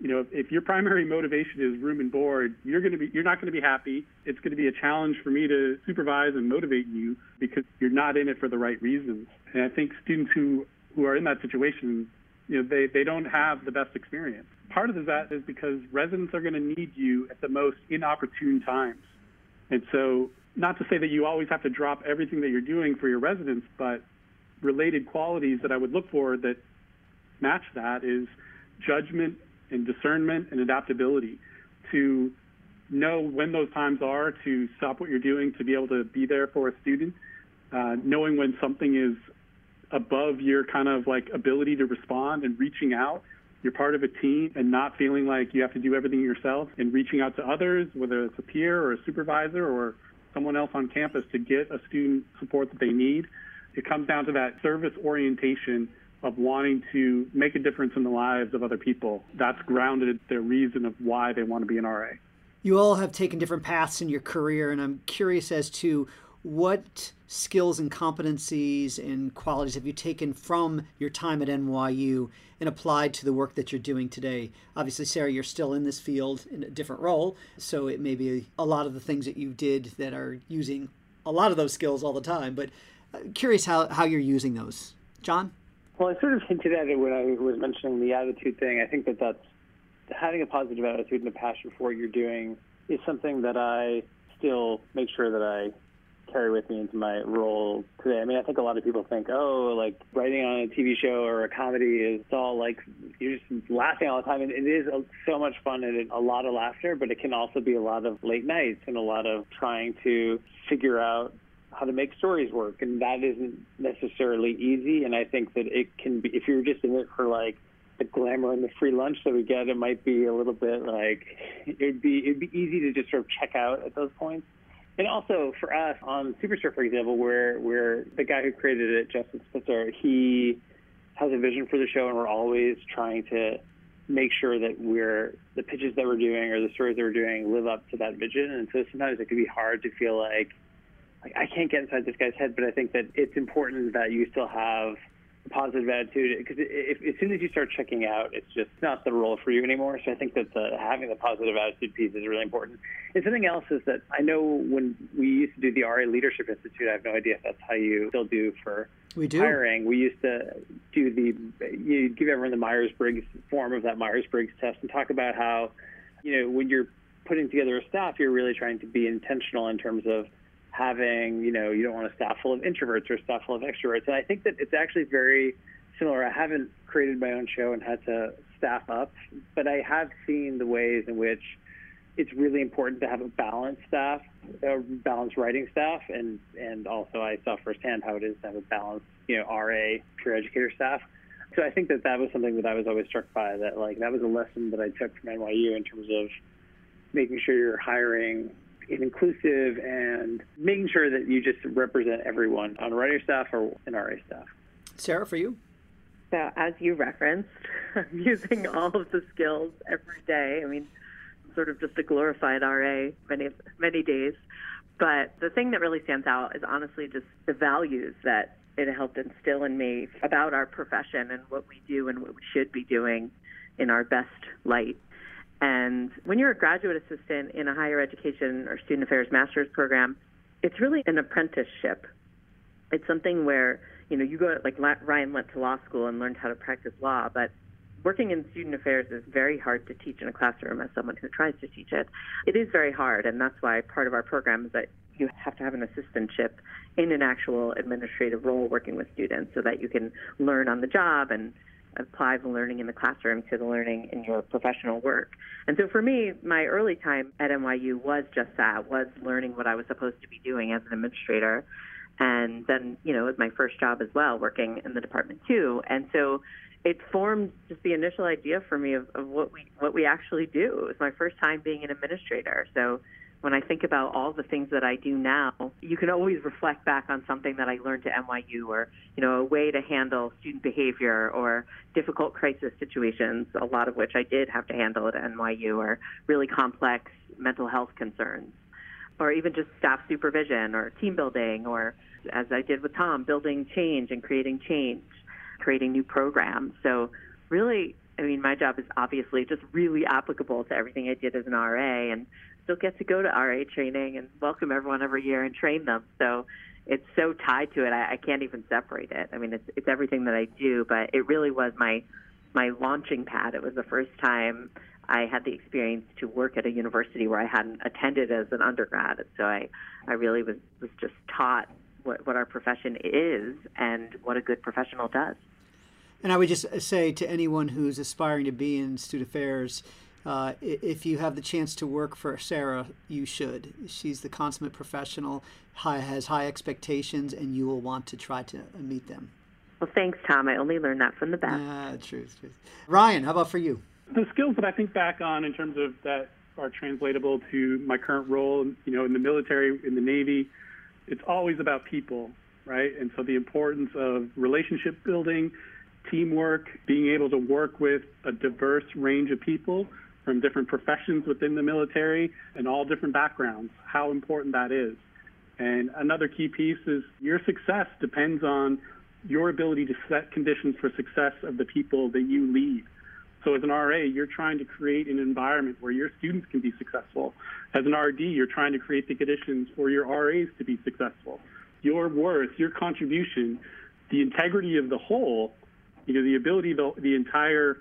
you know, if, your primary motivation is room and board, you're going to be, you're not going to be happy. It's going to be a challenge for me to supervise and motivate you because you're not in it for the right reasons. And I think students who who are in that situation, you know, they they don't have the best experience part of that is because residents are going to need you at the most inopportune times. And so, not to say that you always have to drop everything that you're doing for your residents, but related qualities that I would look for that match that is judgment and discernment and adaptability to know when those times are to stop what you're doing to be able to be there for a student, uh, knowing when something is above your kind of like ability to respond and reaching out you're part of a team and not feeling like you have to do everything yourself and reaching out to others, whether it's a peer or a supervisor or someone else on campus to get a student support that they need. It comes down to that service orientation of wanting to make a difference in the lives of other people. That's grounded their reason of why they want to be an RA. You all have taken different paths in your career, and I'm curious as to what skills and competencies and qualities have you taken from your time at NYU and applied to the work that you're doing today? Obviously, Sarah, you're still in this field in a different role, so it may be a lot of the things that you did that are using a lot of those skills all the time, but uh, curious how, how you're using those. John? Well, I sort of hinted at it when I was mentioning the attitude thing. I think that that's having a positive attitude and a passion for what you're doing is something that I still make sure that I carry with me into my role today. I mean, I think a lot of people think, oh, like writing on a TV show or a comedy is all like you're just laughing all the time, and it is so much fun and a lot of laughter, but it can also be a lot of late nights and a lot of trying to figure out how to make stories work, and that isn't necessarily easy. And I think that it can be if you're just in it for like the glamour and the free lunch that we get, it might be a little bit like it'd be it'd be easy to just sort of check out at those points. And also for us on Superstore, for example, where where the guy who created it, Justin Spitzer, he has a vision for the show, and we're always trying to make sure that we're the pitches that we're doing or the stories that we're doing live up to that vision. And so sometimes it can be hard to feel like, like I can't get inside this guy's head, but I think that it's important that you still have a positive attitude because as soon as you start checking out, it's just not the role for you anymore. So I think that the, having the positive attitude piece is really important. And something else is that I know when we used to do the RA Leadership Institute, I have no idea if that's how you still do for we do. hiring. We used to do the you give everyone the Myers Briggs form of that Myers Briggs test and talk about how you know when you're putting together a staff, you're really trying to be intentional in terms of having, you know, you don't want a staff full of introverts or a staff full of extroverts. And I think that it's actually very similar. I haven't created my own show and had to staff up, but I have seen the ways in which it's really important to have a balanced staff, a balanced writing staff, and and also I saw firsthand how it is to have a balanced, you know, RA peer educator staff. So I think that that was something that I was always struck by. That like that was a lesson that I took from NYU in terms of making sure you're hiring inclusive and making sure that you just represent everyone on writer staff or in RA staff. Sarah, for you? So, as you referenced, I'm using all of the skills every day. I mean, sort of just a glorified RA many many days. But the thing that really stands out is honestly just the values that it helped instill in me about our profession and what we do and what we should be doing in our best light. And when you're a graduate assistant in a higher education or student affairs master's program, it's really an apprenticeship. It's something where, you know, you go, like Ryan went to law school and learned how to practice law, but working in student affairs is very hard to teach in a classroom as someone who tries to teach it. It is very hard, and that's why part of our program is that you have to have an assistantship in an actual administrative role working with students so that you can learn on the job and apply the learning in the classroom to the learning in your professional work. And so for me, my early time at NYU was just that, was learning what I was supposed to be doing as an administrator. And then, you know, it was my first job as well, working in the department too. And so it formed just the initial idea for me of, of what we what we actually do. It was my first time being an administrator. So when I think about all the things that I do now, you can always reflect back on something that I learned at NYU or, you know, a way to handle student behavior or difficult crisis situations, a lot of which I did have to handle at NYU or really complex mental health concerns or even just staff supervision or team building or as I did with Tom, building change and creating change, creating new programs. So really I mean, my job is obviously just really applicable to everything I did as an RA, and still get to go to RA training and welcome everyone every year and train them. So it's so tied to it. I, I can't even separate it. I mean, it's it's everything that I do, but it really was my my launching pad. It was the first time I had the experience to work at a university where I hadn't attended as an undergrad. So I, I really was, was just taught what, what our profession is and what a good professional does. And I would just say to anyone who's aspiring to be in student affairs, uh, if you have the chance to work for Sarah, you should. She's the consummate professional, high, has high expectations, and you will want to try to meet them. Well, thanks, Tom. I only learned that from the best. Ah, truth, truth. Ryan, how about for you? The skills that I think back on in terms of that are translatable to my current role, you know, in the military, in the Navy. It's always about people, right? And so the importance of relationship building, teamwork, being able to work with a diverse range of people from different professions within the military and all different backgrounds, how important that is. And another key piece is your success depends on your ability to set conditions for success of the people that you lead. So as an RA, you're trying to create an environment where your students can be successful. As an RD, you're trying to create the conditions for your RAs to be successful. Your worth, your contribution, the integrity of the whole, you know, the ability of the, the entire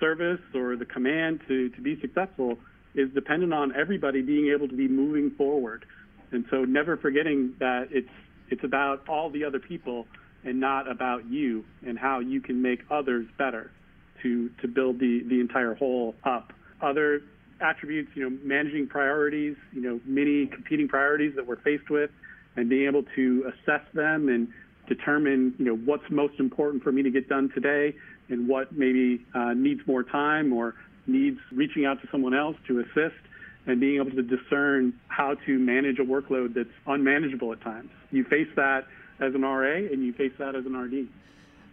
service or the command to, to be successful is dependent on everybody being able to be moving forward. And so never forgetting that it's it's about all the other people and not about you and how you can make others better to to build the the entire whole up. Other attributes, you know, managing priorities, you know, many competing priorities that we're faced with, and being able to assess them and determine, you know, what's most important for me to get done today, and what maybe uh, needs more time or needs reaching out to someone else to assist, and being able to discern how to manage a workload that's unmanageable at times. You face that as an RA, and you face that as an RD.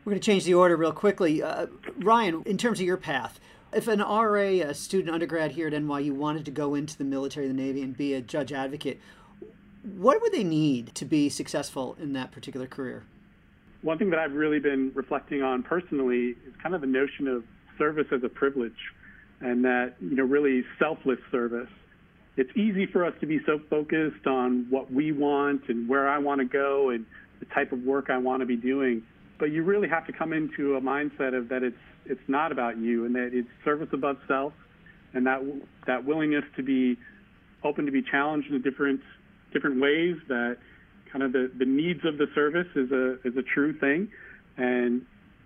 We're going to change the order real quickly. Uh, Ryan, in terms of your path, if an RA, a student undergrad here at NYU, wanted to go into the military, the Navy, and be a judge advocate, what would they need to be successful in that particular career? One thing that I've really been reflecting on personally is kind of the notion of service as a privilege and that, you know, really selfless service. It's easy for us to be so focused on what we want and where I want to go and the type of work I want to be doing but you really have to come into a mindset of that it's it's not about you and that it's service above self and that that willingness to be open to be challenged in different different ways that kind of the, the needs of the service is a is a true thing and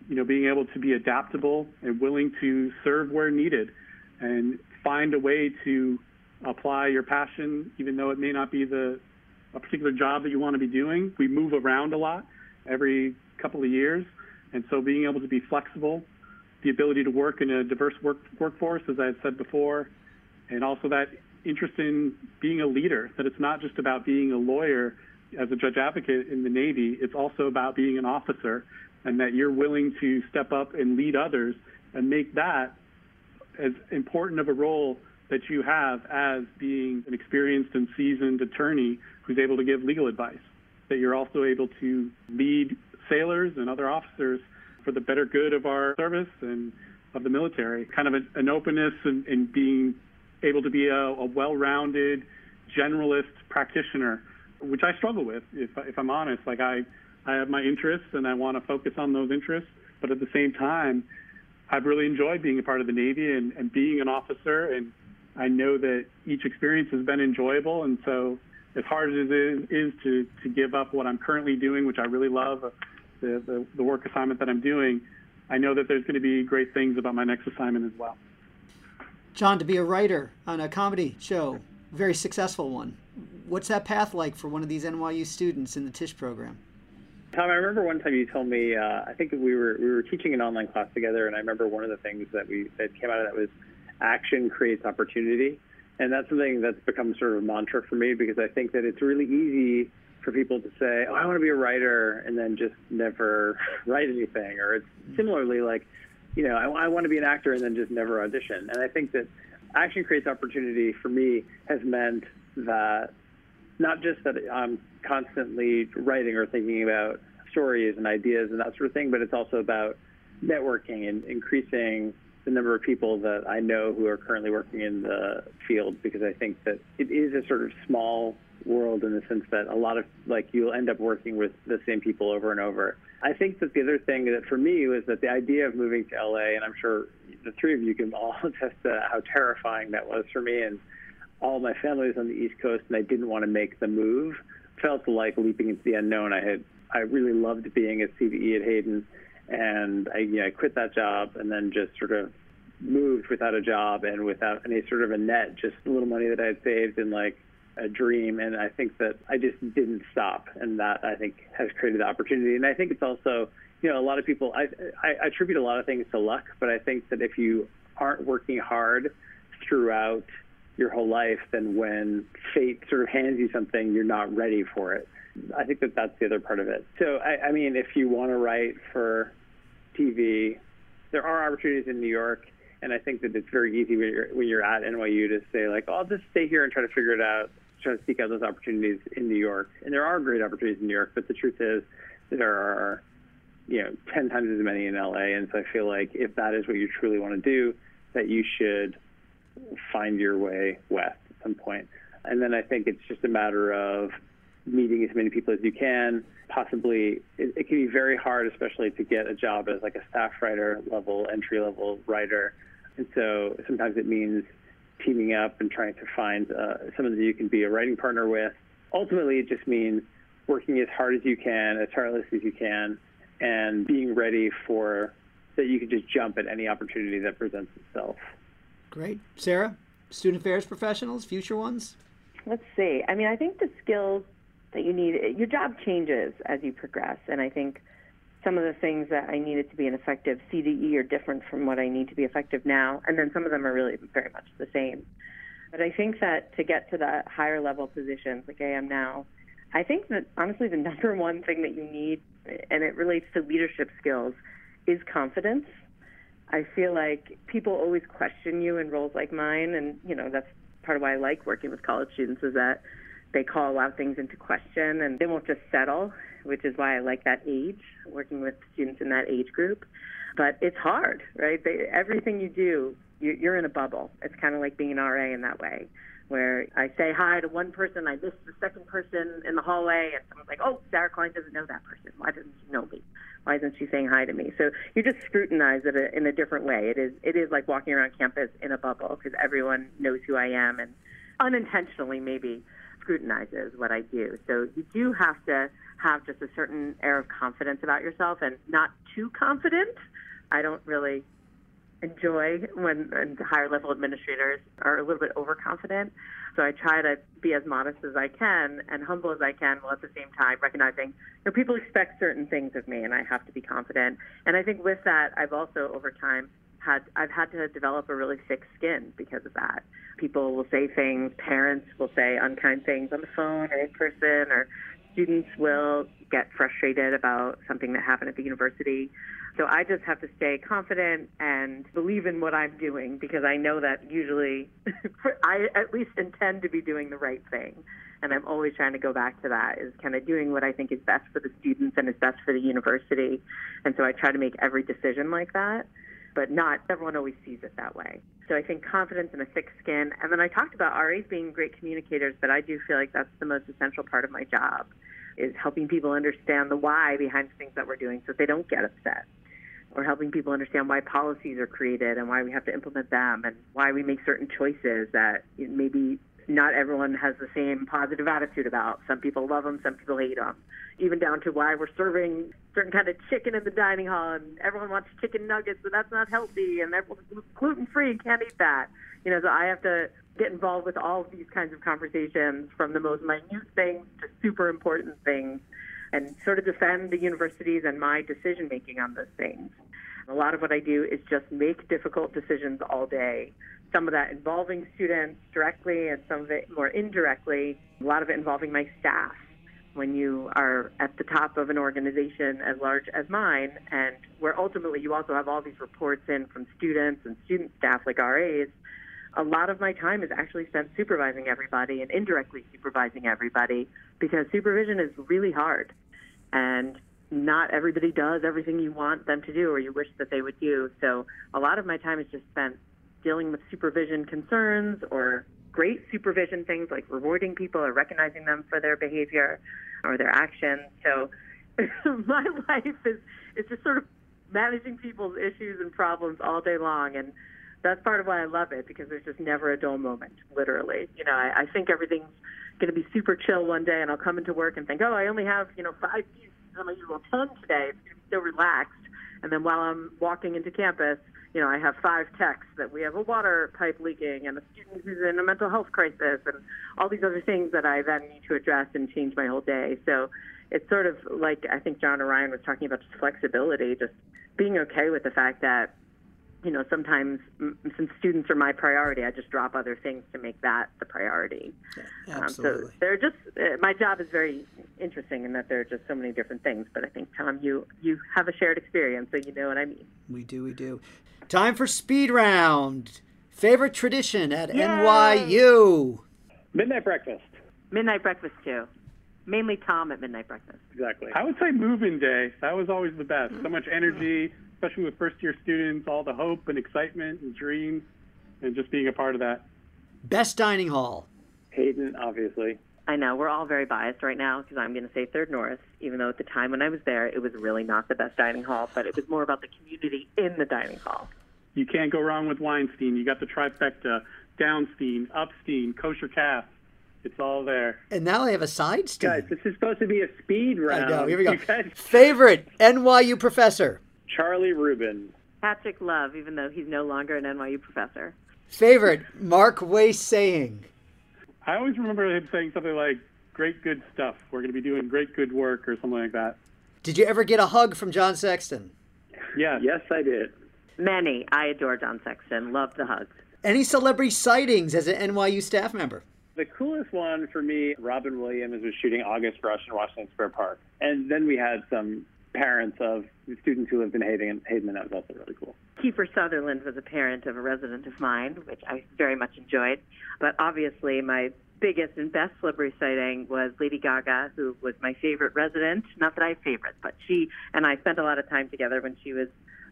you know being able to be adaptable and willing to serve where needed and find a way to apply your passion even though it may not be the a particular job that you want to be doing we move around a lot every couple of years. And so being able to be flexible, the ability to work in a diverse work, workforce, as I had said before, and also that interest in being a leader, that it's not just about being a lawyer as a judge advocate in the Navy, it's also about being an officer and that you're willing to step up and lead others and make that as important of a role that you have as being an experienced and seasoned attorney who's able to give legal advice. That you're also able to lead sailors and other officers for the better good of our service and of the military. Kind of an openness and, and, being able to be a, a, well-rounded generalist practitioner, which I struggle with, if, if I'm honest. Like I, I have my interests and I want to focus on those interests, but at the same time, I've really enjoyed being a part of the Navy and, and being an officer. And I know that each experience has been enjoyable. And so as hard as it is, is to, to give up what I'm currently doing, which I really love, uh, the, the, the work assignment that I'm doing, I know that there's going to be great things about my next assignment as well. John, to be a writer on a comedy show, very successful one. What's that path like for one of these NYU students in the Tisch program? Tom, I remember one time you told me. Uh, I think we were we were teaching an online class together, and I remember one of the things that we that came out of that was action creates opportunity, and that's something that's become sort of a mantra for me because I think that it's really easy for people to say, "Oh, I want to be a writer," and then just never write anything. Or it's similarly like, you know, I, I want to be an actor and then just never audition. And I think that action creates opportunity for me has meant that not just that I'm constantly writing or thinking about stories and ideas and that sort of thing, but it's also about networking and increasing the number of people that I know who are currently working in the field because I think that it is a sort of small world in the sense that a lot of like you'll end up working with the same people over and over. I think that the other thing that for me was that the idea of moving to LA, and I'm sure the three of you can all attest to how terrifying that was for me. And all my family was on the East Coast, and I didn't want to make the move. Felt like leaping into the unknown. I had I really loved being at CBE at Hayden, and I, you know, I quit that job and then just sort of moved without a job and without any sort of a net, just a little money that I had saved and like a dream, and I think that I just didn't stop, and that I think has created the opportunity. And I think it's also, you know, a lot of people. I, I attribute a lot of things to luck, but I think that if you aren't working hard throughout your whole life, than when fate sort of hands you something, you're not ready for it. I think that that's the other part of it. So, I, I mean, if you want to write for TV, there are opportunities in New York, and I think that it's very easy when you're, when you're at NYU to say, like, oh, I'll just stay here and try to figure it out, try to seek out those opportunities in New York. And there are great opportunities in New York, but the truth is, there are, you know, 10 times as many in LA. And so I feel like if that is what you truly want to do, that you should find your way west at some point. And then I think it's just a matter of meeting as many people as you can. Possibly, it, it can be very hard, especially to get a job as like a staff writer level, entry level writer. And so sometimes it means teaming up and trying to find uh, someone that you can be a writing partner with. Ultimately, it just means working as hard as you can, as tirelessly as you can, and being ready for that you can just jump at any opportunity that presents itself. Great. Sarah, student affairs professionals, future ones? Let's see. I mean, I think the skills that you need, your job changes as you progress. And I think some of the things that I needed to be an effective CDE are different from what I need to be effective now. And then some of them are really very much the same. But I think that to get to the higher level positions like I am now, I think that honestly the number one thing that you need, and it relates to leadership skills, is confidence. I feel like people always question you in roles like mine, and you know that's part of why I like working with college students is that they call a lot of things into question and they won't just settle, which is why I like that age, working with students in that age group. But it's hard, right? They, everything you do, you, you're in a bubble. It's kind of like being an RA in that way, where I say hi to one person, I miss the second person in the hallway, and someone's like, oh, Sarah Klein doesn't know that person. Why doesn't she know me? Why isn't she saying hi to me? So you just scrutinize it in a different way. It is it is like walking around campus in a bubble because everyone knows who I am and unintentionally maybe scrutinizes what I do. So you do have to have just a certain air of confidence about yourself and not too confident. I don't really enjoy when higher level administrators are a little bit overconfident. So I try to be as modest as I can and humble as I can while at the same time recognizing you know, people expect certain things of me and I have to be confident. And I think with that, I've also over time had I've had to develop a really thick skin because of that. People will say things, parents will say unkind things on the phone or in person, or students will get frustrated about something that happened at the university. So I just have to stay confident and believe in what I'm doing because I know that usually I at least intend to be doing the right thing. And I'm always trying to go back to that is kind of doing what I think is best for the students and is best for the university. And so I try to make every decision like that but not everyone always sees it that way. So I think confidence and a thick skin. And then I talked about RAs being great communicators, but I do feel like that's the most essential part of my job is helping people understand the why behind things that we're doing so they don't get upset. Or helping people understand why policies are created and why we have to implement them and why we make certain choices that maybe not everyone has the same positive attitude about. Some people love them, some people hate them. Even down to why we're serving certain kind of chicken in the dining hall, and everyone wants chicken nuggets, but that's not healthy, and everyone's gluten free and can't eat that. You know, so I have to get involved with all of these kinds of conversations, from the most minute things to super important things, and sort of defend the universities and my decision making on those things. A lot of what I do is just make difficult decisions all day some of that involving students directly and some of it more indirectly, a lot of it involving my staff. When you are at the top of an organization as large as mine, and where ultimately you also have all these reports in from students and student staff like RAs, a lot of my time is actually spent supervising everybody and indirectly supervising everybody because supervision is really hard. And not everybody does everything you want them to do or you wish that they would do. So a lot of my time is just spent dealing with supervision concerns or great supervision things like rewarding people or recognizing them for their behavior or their actions. So my life is is just sort of managing people's issues and problems all day long and that's part of why I love it because there's just never a dull moment, literally. You know, I, I think everything's going to be super chill one day, and I'll come into work and think, oh, I only have, you know, five pieces on my usual 10 today. It's going to be so relaxed. And then while I'm walking into campus, you know, I have five texts that we have a water pipe leaking and a student who's in a mental health crisis and all these other things that I then need to address and change my whole day. So it's sort of like I think John or Ryan was talking about just flexibility, just being okay with the fact that you know, sometimes since students are my priority, I just drop other things to make that the priority. Yeah, absolutely. Um, so they're just uh, my job is very interesting in that there are just so many different things. But I think Tom, you you have a shared experience, so you know what I mean. We do, we do. Time for speed round. Favorite tradition at Yay! NYU. Midnight breakfast. Midnight breakfast too. Mainly Tom at midnight breakfast. Exactly. I would say move-in day. That was always the best. So much energy, especially with first-year students. All the hope and excitement and dreams, and just being a part of that. Best dining hall. Hayden, obviously. I know we're all very biased right now because I'm going to say Third North, even though at the time when I was there, it was really not the best dining hall, but it was more about the community in the dining hall. You can't go wrong with Weinstein. You got the trifecta: Downstein, Upstein, Kosher Calf. It's all there. And now I have a side steam. Guys, this is supposed to be a speed I round. know. Here we go. You guys, Favorite NYU professor. Charlie Rubin. Patrick Love, even though he's no longer an NYU professor. Favorite Marc Wais saying. I always remember him saying something like, "Great, good stuff. We're going to be doing great, good work," or something like that. Did you ever get a hug from John Sexton? Yeah. Yes, I did. Many. I adore John Sexton. Love the hugs. Any celebrity sightings as an NYU staff member? The coolest one for me, Robin Williams was shooting August Rush in Washington Square Park. And then we had some parents of students who lived in Hayden, Hayden and that was also really cool. Kiefer Sutherland was a parent of a resident of mine, which I very much enjoyed. But obviously, my biggest and best celebrity sighting was Lady Gaga, who was my favorite resident. Not that I have favorites, but she and I spent a lot of time together when she was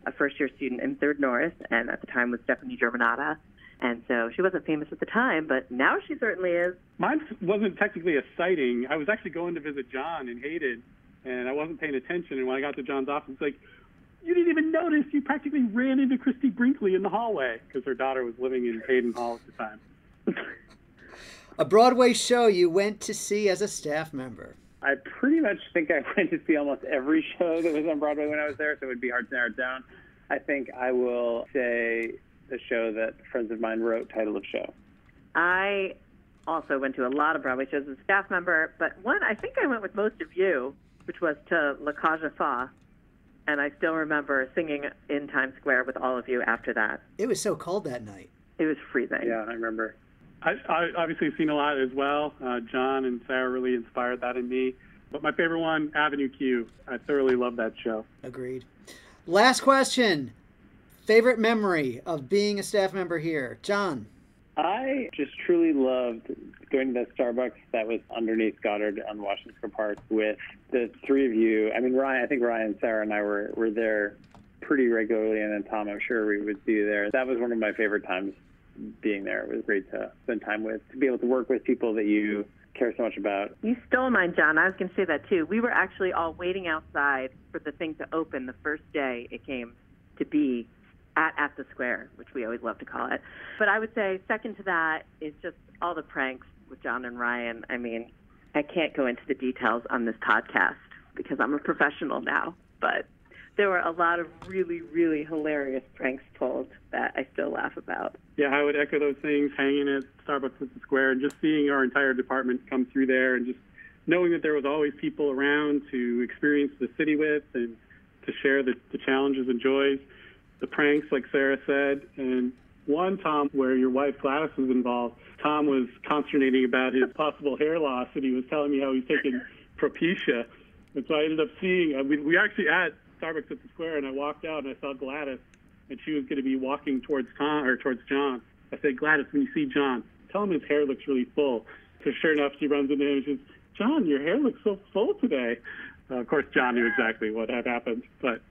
a first year student in Third North, and at the time was Stefani Germanotta. And so she wasn't famous at the time, but now she certainly is. Mine wasn't technically a sighting. I was actually going to visit John in Hayden, and I wasn't paying attention. And when I got to John's office, it's like, you didn't even notice. You practically ran into Christie Brinkley in the hallway because her daughter was living in Hayden Hall at the time. A Broadway show you went to see as a staff member. I pretty much think I went to see almost every show that was on Broadway when I was there, so it would be hard to narrow it down. I think I will say the show that friends of mine wrote, title of show. I also went to a lot of Broadway shows as a staff member, but one I think I went with most of you, which was to La Cage aux Folles, and I still remember singing in Times Square with all of you after that. It was so cold that night. It was freezing. Yeah, I remember. I, I obviously have seen a lot as well. Uh, John and Sarah really inspired that in me. But my favorite one, Avenue Q. I thoroughly love that show. Agreed. Last question. Favorite memory of being a staff member here? John. I just truly loved going to that Starbucks that was underneath Goddard on Washington Park with the three of you. I mean, Ryan, I think Ryan, Sarah, and I were, were there pretty regularly, and then Tom, I'm sure we would see you there. That was one of my favorite times being there. It was great to spend time with, to be able to work with people that you care so much about. You stole mine, John. I was going to say that too. We were actually all waiting outside for the thing to open the first day it came to be at at the square, which we always love to call it. But I would say second to that is just all the pranks with John and Ryan. I mean, I can't go into the details on this podcast because I'm a professional now, but there were a lot of really, really hilarious pranks pulled that I still laugh about. Yeah, I would echo those things, hanging at Starbucks at the Square and just seeing our entire department come through there and just knowing that there was always people around to experience the city with and to share the, the challenges and joys, the pranks, like Sarah said. And one, Tom, where your wife Gladys was involved, Tom was consternating about his possible hair loss and he was telling me how he's taking Propecia. And so I ended up seeing, uh, we, we actually at Starbucks at the Square and I walked out and I saw Gladys and she was going to be walking towards Tom or towards John. I said, Gladys, when you see John, tell him his hair looks really full. So sure enough, she runs into him and she says, John, your hair looks so full today. Uh, of course, John knew exactly what had happened, but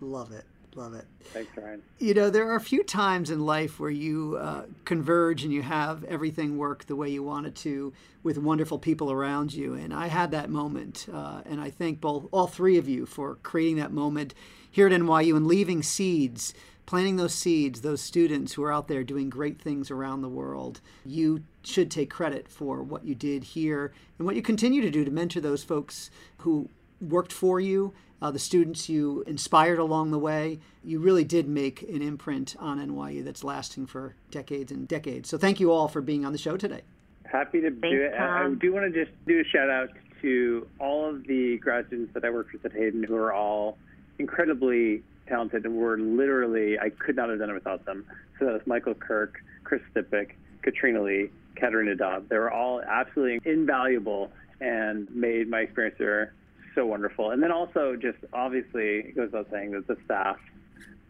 Love it. Love it. Thanks, Ryan. You know, there are a few times in life where you uh, converge and you have everything work the way you want it to with wonderful people around you. And I had that moment. Uh, and I thank both, all three of you for creating that moment here at NYU and leaving seeds, planting those seeds, those students who are out there doing great things around the world. You should take credit for what you did here and what you continue to do to mentor those folks who worked for you, uh, the students you inspired along the way. You really did make an imprint on NYU that's lasting for decades and decades. So thank you all for being on the show today. Happy to do it. I, I do want to just do a shout out to all of the grad students that I worked with at Hayden who are all incredibly talented and were literally, I could not have done it without them. So that was Michael Kirk, Chris Stipik, Katrina Lee, Katerina Dobb. They were all absolutely invaluable and made my experience there so wonderful. And then also just obviously it goes without saying that the staff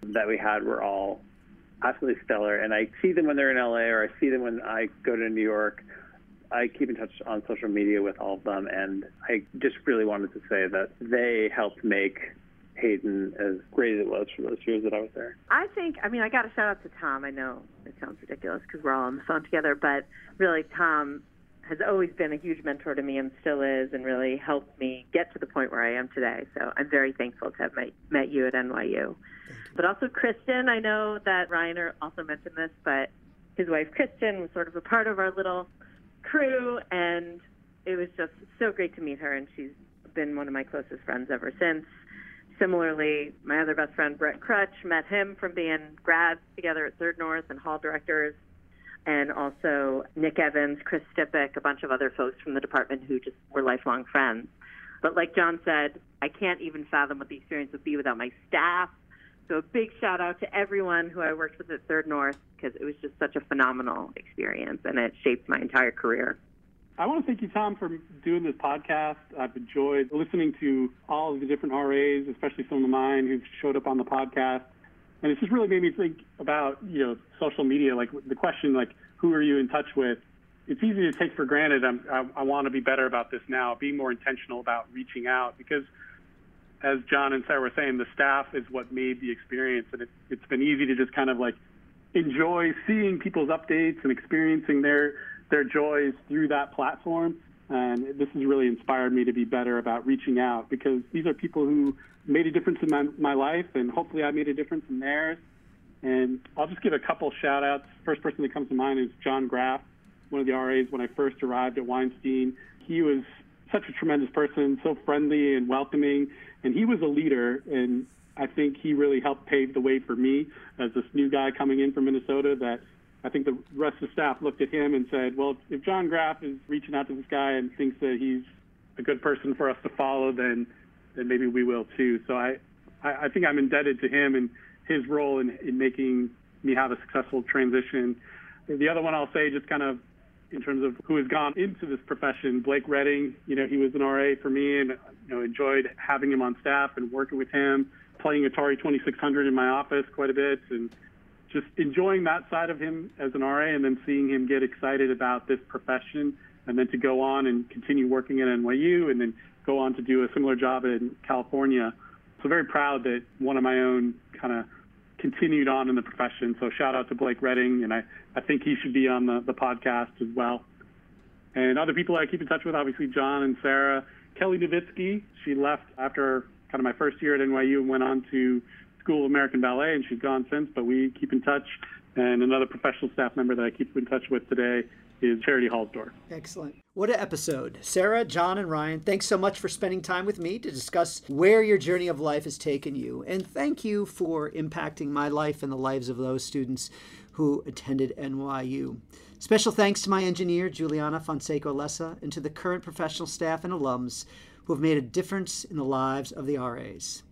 that we had were all absolutely stellar. And I see them when they're in LA or I see them when I go to New York. I keep in touch on social media with all of them, and I just really wanted to say that they helped make Hayden as great as it was for those years that I was there. I think, I mean, I got to shout out to Tom. I know it sounds ridiculous because we're all on the phone together, but really, Tom has always been a huge mentor to me and still is, and really helped me get to the point where I am today. So I'm very thankful to have met, met you at NYU. But also, Kristen, I know that Ryan also mentioned this, but his wife, Kristen, was sort of a part of our little crew, and it was just so great to meet her, and she's been one of my closest friends ever since. Similarly, my other best friend, Brett Crutch, met him from being grads together at Third North and Hall Directors, and also Nick Evans, Chris Stipik, a bunch of other folks from the department who just were lifelong friends. But like John said, I can't even fathom what the experience would be without my staff. So a big shout out to everyone who I worked with at Third North because it was just such a phenomenal experience and it shaped my entire career. I want to thank you, Tom, for doing this podcast. I've enjoyed listening to all of the different RAs, especially some of mine who've showed up on the podcast. And it just really made me think about, you know, social media, like the question, like, who are you in touch with? It's easy to take for granted. I'm, I, I want to be better about this now, be more intentional about reaching out because, as John and Sarah were saying, the staff is what made the experience. And it, it's been easy to just kind of like enjoy seeing people's updates and experiencing their their joys through that platform. And this has really inspired me to be better about reaching out because these are people who made a difference in my, my life, and hopefully I made a difference in theirs. And I'll just give a couple shout outs. First person that comes to mind is John Graff, one of the RAs when I first arrived at Weinstein. He was such a tremendous person, so friendly and welcoming, and he was a leader. And I think he really helped pave the way for me as this new guy coming in from Minnesota that I think the rest of the staff looked at him and said, well, if John Graff is reaching out to this guy and thinks that he's a good person for us to follow, then then maybe we will too. So I, I, I think I'm indebted to him and his role in, in making me have a successful transition. The other one I'll say, just kind of in terms of who has gone into this profession, Blake Redding, you know, he was an RA for me and, you know, enjoyed having him on staff and working with him, playing Atari 2600 in my office quite a bit and just enjoying that side of him as an RA and then seeing him get excited about this profession and then to go on and continue working at NYU and then go on to do a similar job in California. So very proud that one of my own kind of continued on in the profession. So shout out to Blake Redding, and I, I think he should be on the, the podcast as well. And other people I keep in touch with, obviously John and Sarah. Kelly Novitsky, she left after kind of my first year at NYU and went on to School of American Ballet, and she's gone since, but we keep in touch. And another professional staff member that I keep in touch with today is Charity Hallsdorf. Excellent. What an episode. Sarah, John, and Ryan, thanks so much for spending time with me to discuss where your journey of life has taken you. And thank you for impacting my life and the lives of those students who attended NYU. Special thanks to my engineer, Juliana Fonseca Lessa, and to the current professional staff and alums who have made a difference in the lives of the RAs.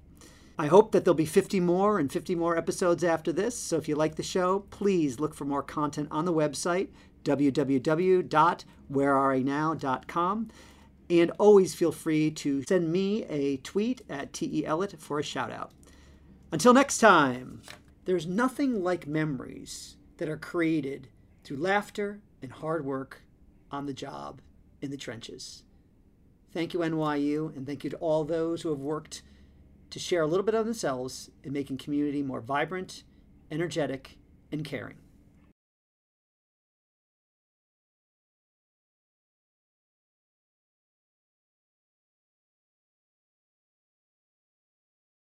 I hope that there'll be 50 more and 50 more episodes after this. So if you like the show, please look for more content on the website, www.wherearenow.com. And always feel free to send me a tweet at T.E. Ellett for a shout out. Until next time, there's nothing like memories that are created through laughter and hard work on the job in the trenches. Thank you, NYU, and thank you to all those who have worked to share a little bit of themselves in making community more vibrant, energetic, and caring.